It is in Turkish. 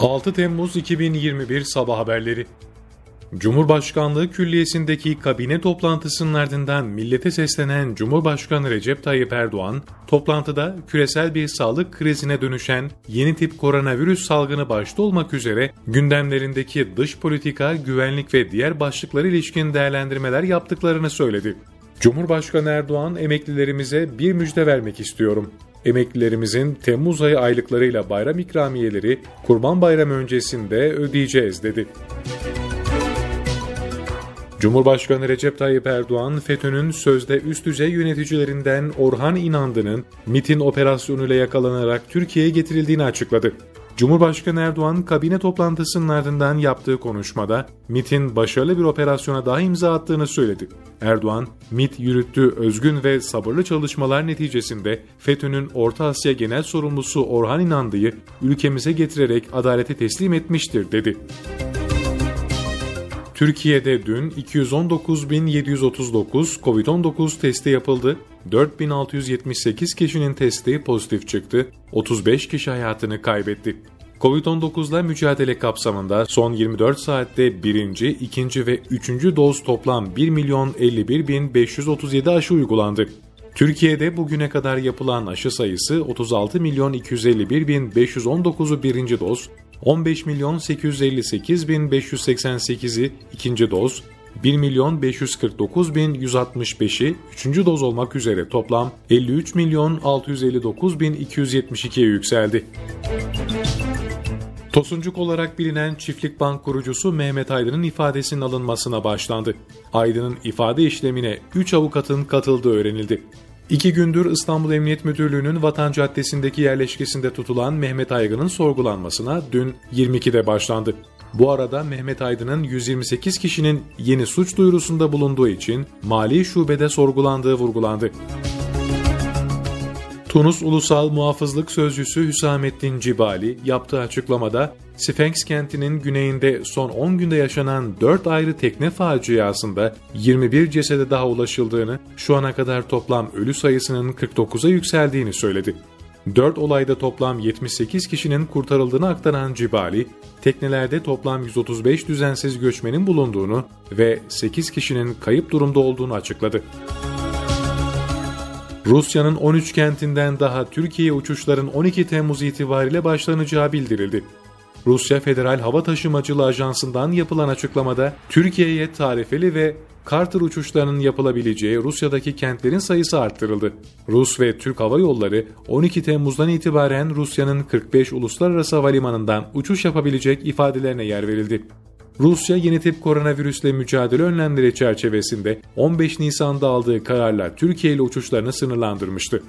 6 Temmuz 2021 Sabah Haberleri Cumhurbaşkanlığı Külliyesi'ndeki kabine toplantısının ardından millete seslenen Cumhurbaşkanı Recep Tayyip Erdoğan, toplantıda küresel bir sağlık krizine dönüşen yeni tip koronavirüs salgını başta olmak üzere gündemlerindeki dış politika, güvenlik ve diğer başlıklara ilişkin değerlendirmeler yaptıklarını söyledi. Cumhurbaşkanı Erdoğan emeklilerimize bir müjde vermek istiyorum. Emeklilerimizin Temmuz ayı aylıklarıyla bayram ikramiyeleri Kurban Bayramı öncesinde ödeyeceğiz dedi. Cumhurbaşkanı Recep Tayyip Erdoğan, FETÖ'nün sözde üst düzey yöneticilerinden Orhan İnandı'nın MIT'in operasyonuyla yakalanarak Türkiye'ye getirildiğini açıkladı. Cumhurbaşkanı Erdoğan kabine toplantısının ardından yaptığı konuşmada MIT'in başarılı bir operasyona daha imza attığını söyledi. Erdoğan, MIT yürüttüğü özgün ve sabırlı çalışmalar neticesinde FETÖ'nün Orta Asya Genel Sorumlusu Orhan İnandı'yı ülkemize getirerek adalete teslim etmiştir dedi. Türkiye'de dün 219.739 COVID-19 testi yapıldı. 4.678 kişinin testi pozitif çıktı. 35 kişi hayatını kaybetti. Covid-19'la mücadele kapsamında son 24 saatte birinci, ikinci ve üçüncü doz toplam 1 milyon 51 bin 537 aşı uygulandı. Türkiye'de bugüne kadar yapılan aşı sayısı 36 milyon 251 bin 519'u birinci doz, 15 milyon 858 bin 588'i ikinci doz, 1 milyon 549 bin 165'i 3. doz olmak üzere toplam 53 milyon 659 bin 272'ye yükseldi. Tosuncuk olarak bilinen Çiftlik Bank kurucusu Mehmet Aydın'ın ifadesinin alınmasına başlandı. Aydın'ın ifade işlemine 3 avukatın katıldığı öğrenildi. İki gündür İstanbul Emniyet Müdürlüğü'nün Vatan Caddesi'ndeki yerleşkesinde tutulan Mehmet Aygın'ın sorgulanmasına dün 22'de başlandı. Bu arada Mehmet Aydın'ın 128 kişinin yeni suç duyurusunda bulunduğu için mali şubede sorgulandığı vurgulandı. Tunus Ulusal Muhafızlık Sözcüsü Hüsamettin Cibali yaptığı açıklamada Sphinx kentinin güneyinde son 10 günde yaşanan 4 ayrı tekne faciasında 21 cesede daha ulaşıldığını, şu ana kadar toplam ölü sayısının 49'a yükseldiğini söyledi. 4 olayda toplam 78 kişinin kurtarıldığını aktaran Cibali, teknelerde toplam 135 düzensiz göçmenin bulunduğunu ve 8 kişinin kayıp durumda olduğunu açıkladı. Rusya'nın 13 kentinden daha Türkiye uçuşların 12 Temmuz itibariyle başlanacağı bildirildi. Rusya Federal Hava Taşımacılığı Ajansı'ndan yapılan açıklamada Türkiye'ye tarifeli ve Carter uçuşlarının yapılabileceği Rusya'daki kentlerin sayısı arttırıldı. Rus ve Türk Hava Yolları 12 Temmuz'dan itibaren Rusya'nın 45 uluslararası havalimanından uçuş yapabilecek ifadelerine yer verildi. Rusya yeni tip koronavirüsle mücadele önlemleri çerçevesinde 15 Nisan'da aldığı kararla Türkiye ile uçuşlarını sınırlandırmıştı.